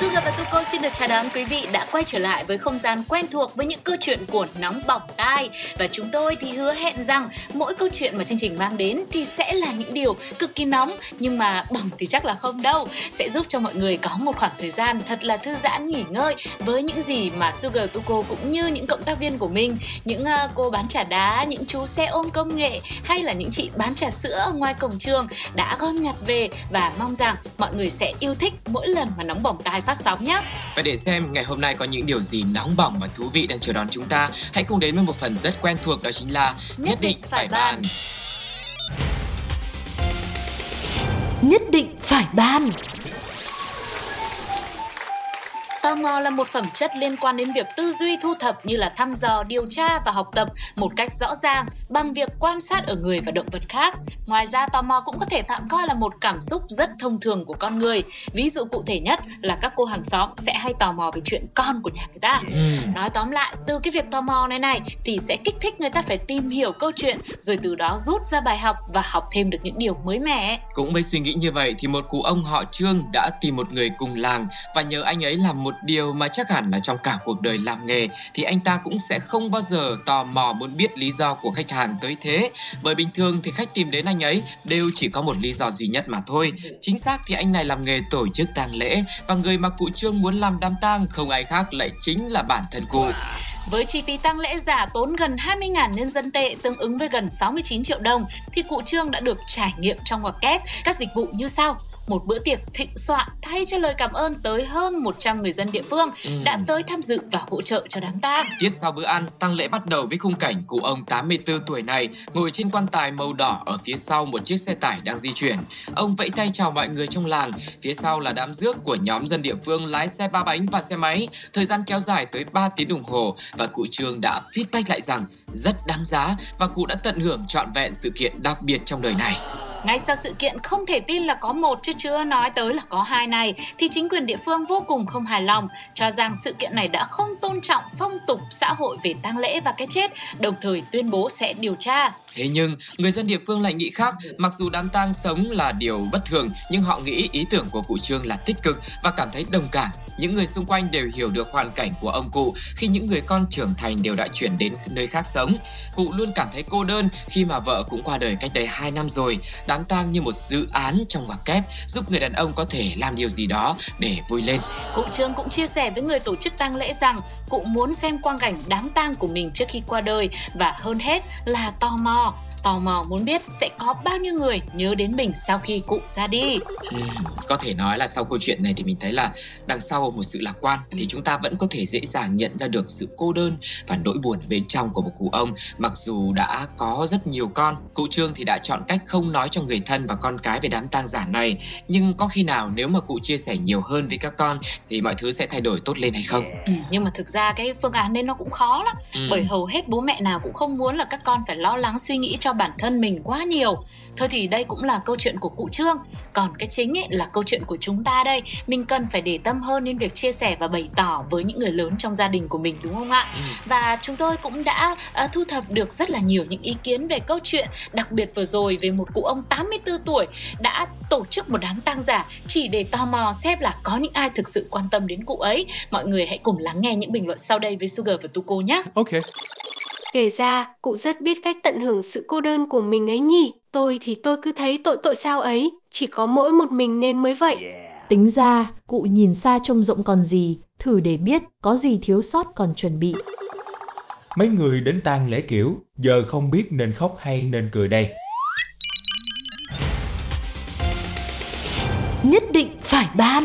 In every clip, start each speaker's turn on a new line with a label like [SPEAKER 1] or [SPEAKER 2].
[SPEAKER 1] Sugar và Tuko xin được chào đón quý vị đã quay trở lại với không gian quen thuộc với những câu chuyện của nóng bỏng tai. Và chúng tôi thì hứa hẹn rằng mỗi câu chuyện mà chương trình mang đến thì sẽ là những điều cực kỳ nóng, nhưng mà bỏng thì chắc là không đâu. Sẽ giúp cho mọi người có một khoảng thời gian thật là thư giãn nghỉ ngơi với những gì mà Sugar Tuko cũng như những cộng tác viên của mình, những ờ, cô bán trà đá, những chú xe ôm công nghệ hay là những chị bán trà sữa ở ngoài cổng trường đã gom nhặt về. Và mong rằng mọi người sẽ yêu thích mỗi lần mà nóng bỏng tai phát sóng nhé.
[SPEAKER 2] Và để xem ngày hôm nay có những điều gì nóng bỏng và thú vị đang chờ đón chúng ta, hãy cùng đến với một phần rất quen thuộc đó chính là
[SPEAKER 1] Nhất định phải bàn.
[SPEAKER 3] Nhất định phải ban
[SPEAKER 1] Tò mò là một phẩm chất liên quan đến việc tư duy thu thập như là thăm dò, điều tra và học tập một cách rõ ràng bằng việc quan sát ở người và động vật khác. Ngoài ra, tò mò cũng có thể tạm coi là một cảm xúc rất thông thường của con người. Ví dụ cụ thể nhất là các cô hàng xóm sẽ hay tò mò về chuyện con của nhà người ta. Nói tóm lại, từ cái việc tò mò này này thì sẽ kích thích người ta phải tìm hiểu câu chuyện rồi từ đó rút ra bài học và học thêm được những điều mới mẻ.
[SPEAKER 2] Cũng với suy nghĩ như vậy thì một cụ ông họ Trương đã tìm một người cùng làng và nhờ anh ấy làm một điều mà chắc hẳn là trong cả cuộc đời làm nghề thì anh ta cũng sẽ không bao giờ tò mò muốn biết lý do của khách hàng tới thế. Bởi bình thường thì khách tìm đến anh ấy đều chỉ có một lý do duy nhất mà thôi. Chính xác thì anh này làm nghề tổ chức tang lễ và người mà cụ Trương muốn làm đám tang không ai khác lại chính là bản thân cụ.
[SPEAKER 1] Với chi phí tang lễ giả tốn gần 20.000 nhân dân tệ tương ứng với gần 69 triệu đồng thì cụ Trương đã được trải nghiệm trong ngoặc kép các dịch vụ như sau một bữa tiệc thịnh soạn thay cho lời cảm ơn tới hơn 100 người dân địa phương
[SPEAKER 2] Ừ.
[SPEAKER 1] đã tới tham dự và hỗ trợ cho đám tang.
[SPEAKER 2] Tiếp sau bữa ăn, tang lễ bắt đầu với khung cảnh cụ ông 84 tuổi này ngồi trên quan tài màu đỏ ở phía sau một chiếc xe tải đang di chuyển. Ông vẫy tay chào mọi người trong làng, phía sau là đám rước của nhóm dân địa phương lái xe ba bánh và xe máy. Thời gian kéo dài tới 3 tiếng đồng hồ và cụ Trương đã feedback lại rằng rất đáng giá và cụ đã tận hưởng trọn vẹn sự kiện đặc biệt trong đời này.
[SPEAKER 1] Ngay sau sự kiện không thể tin là có một chứ chưa nói tới là có hai này thì chính quyền địa phương vô cùng không hài lòng cho rằng sự kiện này đã không tôn trọng phong tục xã hội về tang lễ và cái chết đồng thời tuyên bố sẽ điều tra.
[SPEAKER 2] Thế nhưng, người dân địa phương lại nghĩ khác, mặc dù đám tang sống là điều bất thường, nhưng họ nghĩ ý tưởng của cụ Trương là tích cực và cảm thấy đồng cảm. Những người xung quanh đều hiểu được hoàn cảnh của ông cụ khi những người con trưởng thành đều đã chuyển đến nơi khác sống. Cụ luôn cảm thấy cô đơn khi mà vợ cũng qua đời cách đây 2 năm rồi. Đám tang như một dự án trong ngoặc kép, giúp người đàn ông có thể làm điều gì đó để vui lên.
[SPEAKER 1] Cụ Trương cũng chia sẻ với người tổ chức tang lễ rằng cụ muốn xem quang cảnh đám tang của mình trước khi qua đời và hơn hết là tò mò. Tò mò muốn biết sẽ có bao nhiêu người nhớ đến mình sau khi cụ ra đi.
[SPEAKER 2] Ừm, có thể nói là sau câu chuyện này thì mình thấy là đằng sau một sự lạc quan thì chúng ta vẫn có thể dễ dàng nhận ra được sự cô đơn và nỗi buồn bên trong của một cụ ông mặc dù đã có rất nhiều con cụ trương thì đã chọn cách không nói cho người thân và con cái về đám tang giả này nhưng có khi nào nếu mà cụ chia sẻ nhiều hơn với các con thì mọi thứ sẽ thay đổi tốt lên hay không
[SPEAKER 1] Ừ, nhưng mà thực ra cái phương án nên nó cũng khó lắm
[SPEAKER 2] Ừm.
[SPEAKER 1] bởi hầu hết bố mẹ nào cũng không muốn là các con phải lo lắng suy nghĩ cho bản thân mình quá nhiều. Thôi thì đây cũng là câu chuyện của cụ trương. Còn cái chính ấy là câu chuyện của chúng ta đây. Mình cần phải để tâm hơn đến việc chia sẻ và bày tỏ với những người lớn trong gia đình của mình đúng không ạ?
[SPEAKER 2] Ừ.
[SPEAKER 1] và chúng tôi cũng đã ờ, thu thập được rất là nhiều những ý kiến về câu chuyện đặc biệt vừa rồi về một cụ ông 84 tuổi đã tổ chức một đám tang giả chỉ để tò mò xem là có những ai thực sự quan tâm đến cụ ấy. Mọi người hãy cùng lắng nghe những bình luận sau đây với Sugar và Tuko nhé.
[SPEAKER 4] Ok
[SPEAKER 5] Kể ra, cụ rất biết cách tận hưởng sự cô đơn của mình ấy nhỉ. Tôi thì tôi cứ thấy tội tội sao ấy, chỉ có mỗi một mình nên mới vậy.
[SPEAKER 6] Tính ra, cụ nhìn xa trông rộng còn gì, thử để biết có gì thiếu sót còn chuẩn bị.
[SPEAKER 7] Mấy người đến tang lễ kiểu, giờ không biết nên khóc hay nên cười đây.
[SPEAKER 3] Nhất định phải ban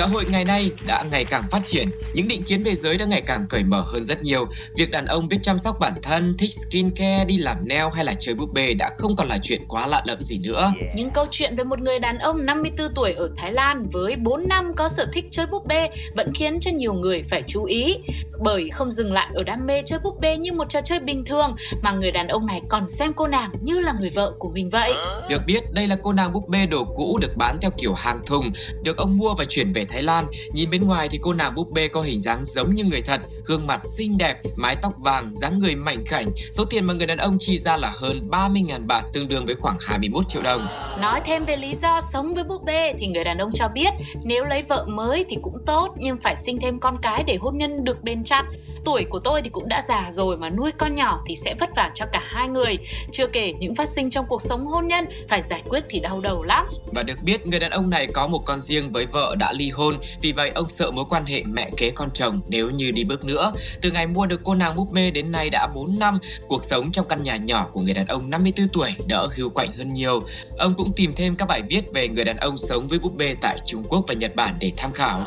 [SPEAKER 2] Xã hội ngày nay đã ngày càng phát triển, những định kiến về giới đã ngày càng cởi mở hơn rất nhiều. Việc đàn ông biết chăm sóc bản thân, thích skincare, đi làm nail hay là chơi búp bê đã không còn là chuyện quá lạ lẫm gì nữa.
[SPEAKER 1] Những câu chuyện về một người đàn ông 54 tuổi ở Thái Lan với 4 năm có sở thích chơi búp bê vẫn khiến cho nhiều người phải chú ý. Bởi không dừng lại ở đam mê chơi búp bê như một trò chơi bình thường mà người đàn ông này còn xem cô nàng như là người vợ của mình vậy.
[SPEAKER 2] Được biết, đây là cô nàng búp bê đồ cũ được bán theo kiểu hàng thùng, được ông mua và chuyển về Thái Lan. Nhìn bên ngoài thì cô nàng búp bê có hình dáng giống như người thật, gương mặt xinh đẹp, mái tóc vàng, dáng người mảnh khảnh. Số tiền mà người đàn ông chi ra là hơn 30.000 baht, tương đương với khoảng 21 triệu đồng.
[SPEAKER 1] Nói thêm về lý do sống với búp bê thì người đàn ông cho biết nếu lấy vợ mới thì cũng tốt nhưng phải sinh thêm con cái để hôn nhân được bền chặt. Tuổi của tôi thì cũng đã già rồi mà nuôi con nhỏ thì sẽ vất vả cho cả hai người. Chưa kể những phát sinh trong cuộc sống hôn nhân phải giải quyết thì đau đầu lắm.
[SPEAKER 2] Và được biết người đàn ông này có một con riêng với vợ đã ly hôn, vì vậy ông sợ mối quan hệ mẹ kế con chồng nếu như đi bước nữa. Từ ngày mua được cô nàng búp bê đến nay đã 4 năm, cuộc sống trong căn nhà nhỏ của người đàn ông 54 tuổi đỡ hưu quạnh hơn nhiều. Ông cũng tìm thêm các bài viết về người đàn ông sống với búp bê tại Trung Quốc và Nhật Bản để tham khảo.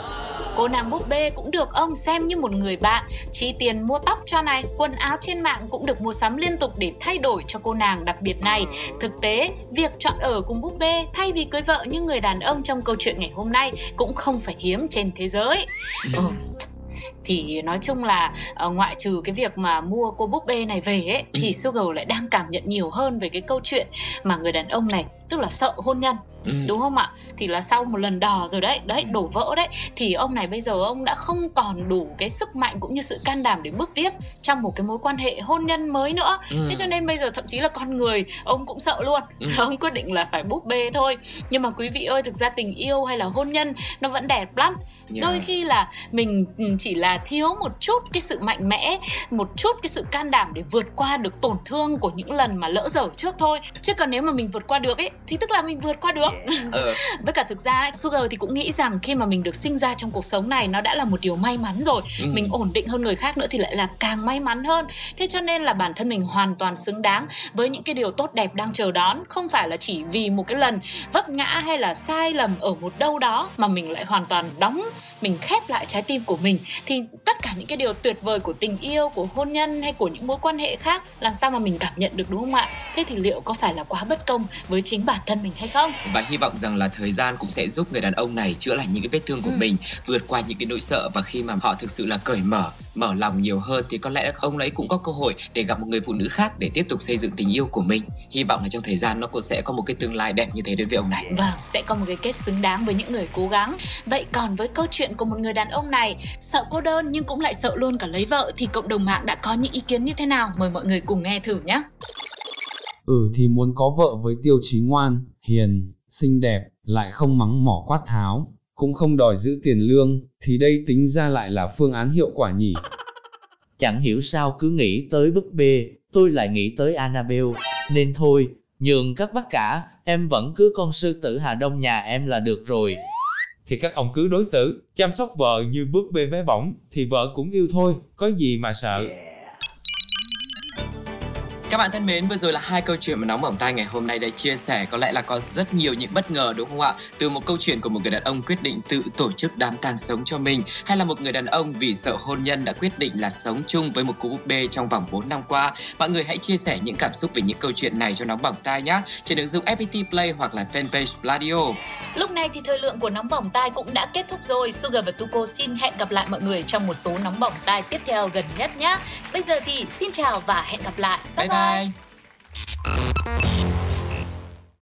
[SPEAKER 1] Cô nàng búp bê cũng được ông xem như một người bạn, chi tiền mua tóc cho này, quần áo trên mạng cũng được mua sắm liên tục để thay đổi cho cô nàng đặc biệt này. Thực tế, việc chọn ở cùng búp bê thay vì cưới vợ như người đàn ông trong câu chuyện ngày hôm nay cũng không phải hiếm trên thế giới. Ừ thì nói chung là uh, ngoại trừ cái việc mà mua cô búp bê này về ấy
[SPEAKER 2] Ừ.
[SPEAKER 1] thì Sugar lại đang cảm nhận nhiều hơn về cái câu chuyện mà người đàn ông này tức là sợ hôn nhân
[SPEAKER 2] Ừ.
[SPEAKER 1] đúng không ạ thì là sau một lần đò rồi đấy đấy đổ vỡ đấy thì ông này bây giờ ông đã không còn đủ cái sức mạnh cũng như sự can đảm để bước tiếp trong một cái mối quan hệ hôn nhân mới nữa
[SPEAKER 2] Ừ.
[SPEAKER 1] thế cho nên bây giờ thậm chí là con người ông cũng sợ luôn
[SPEAKER 2] Ừ.
[SPEAKER 1] ông quyết định là phải búp bê thôi nhưng mà quý vị ơi thực ra tình yêu hay là hôn nhân nó vẫn đẹp lắm
[SPEAKER 2] Yeah.
[SPEAKER 1] đôi khi là mình ừ, chỉ là thiếu một chút cái sự mạnh mẽ một chút cái sự can đảm để vượt qua được tổn thương của những lần mà lỡ dở trước thôi chứ còn nếu mà mình vượt qua được ấy thì tức là mình vượt qua được
[SPEAKER 2] Ờ,
[SPEAKER 1] với cả thực ra Sugar thì cũng nghĩ rằng khi mà mình được sinh ra trong cuộc sống này nó đã là một điều may mắn rồi.
[SPEAKER 2] Ừ.
[SPEAKER 1] mình ổn định hơn người khác nữa thì lại là càng may mắn hơn. Thế cho nên là bản thân mình hoàn toàn xứng đáng với những cái điều tốt đẹp đang chờ đón. Không phải là chỉ vì một cái lần vấp ngã hay là sai lầm ở một đâu đó mà mình lại hoàn toàn đóng mình khép lại trái tim của mình. Thì tất cả những cái điều tuyệt vời của tình yêu của hôn nhân hay của những mối quan hệ khác làm sao mà mình cảm nhận được đúng không ạ thế thì liệu có phải là quá bất công với chính bản thân mình hay không
[SPEAKER 2] và hy vọng rằng là thời gian cũng sẽ giúp người đàn ông này chữa lành những cái vết thương của
[SPEAKER 1] Ừ.
[SPEAKER 2] mình vượt qua những cái nỗi sợ và khi mà họ thực sự là cởi mở mở lòng nhiều hơn thì có lẽ ông ấy cũng có cơ hội để gặp một người phụ nữ khác để tiếp tục xây dựng tình yêu của mình hy vọng là trong thời gian nó cũng sẽ có một cái tương lai đẹp như thế đối với ông này
[SPEAKER 1] Vâng, sẽ có một cái kết xứng đáng với những người cố gắng. Vậy còn với câu chuyện của một người đàn ông này, sợ cô đơn nhưng cũng lại sợ luôn cả lấy vợ thì cộng đồng mạng đã có những ý kiến như thế nào? Mời mọi người cùng nghe thử nhé.
[SPEAKER 8] Ừ thì muốn có vợ với tiêu chí ngoan, hiền, xinh đẹp, lại không mắng mỏ quát tháo, cũng không đòi giữ tiền lương, thì đây tính ra lại là phương án hiệu quả nhỉ.
[SPEAKER 9] Chẳng hiểu sao cứ nghĩ tới búp bê, tôi lại nghĩ tới Annabelle, nên thôi, nhường các bác cả, em vẫn cứ con sư tử Hà Đông nhà em là được rồi.
[SPEAKER 7] Thì các ông cứ đối xử, chăm sóc vợ như búp bê bé bỏng, thì vợ cũng yêu thôi, có gì mà sợ.
[SPEAKER 2] Các bạn thân mến, vừa rồi là hai câu chuyện mà nóng bỏng tai ngày hôm nay đã chia sẻ có lẽ là có rất nhiều những bất ngờ đúng không ạ? Từ một câu chuyện của một người đàn ông quyết định tự tổ chức đám tang sống cho mình hay là một người đàn ông vì sợ hôn nhân đã quyết định là sống chung với một cô búp bê trong vòng 4 năm qua. Mọi người hãy chia sẻ những cảm xúc về những câu chuyện này cho nóng bỏng tai nhé. Trên ứng dụng FPT Play hoặc là fanpage Pladio.
[SPEAKER 1] Lúc này thì thời lượng của nóng bỏng tai cũng đã kết thúc rồi. Sugar và Tuko xin hẹn gặp lại mọi người trong một số nóng bỏng tai tiếp theo gần nhất nhé. Bây giờ thì xin chào và hẹn gặp lại.
[SPEAKER 2] Bye bye.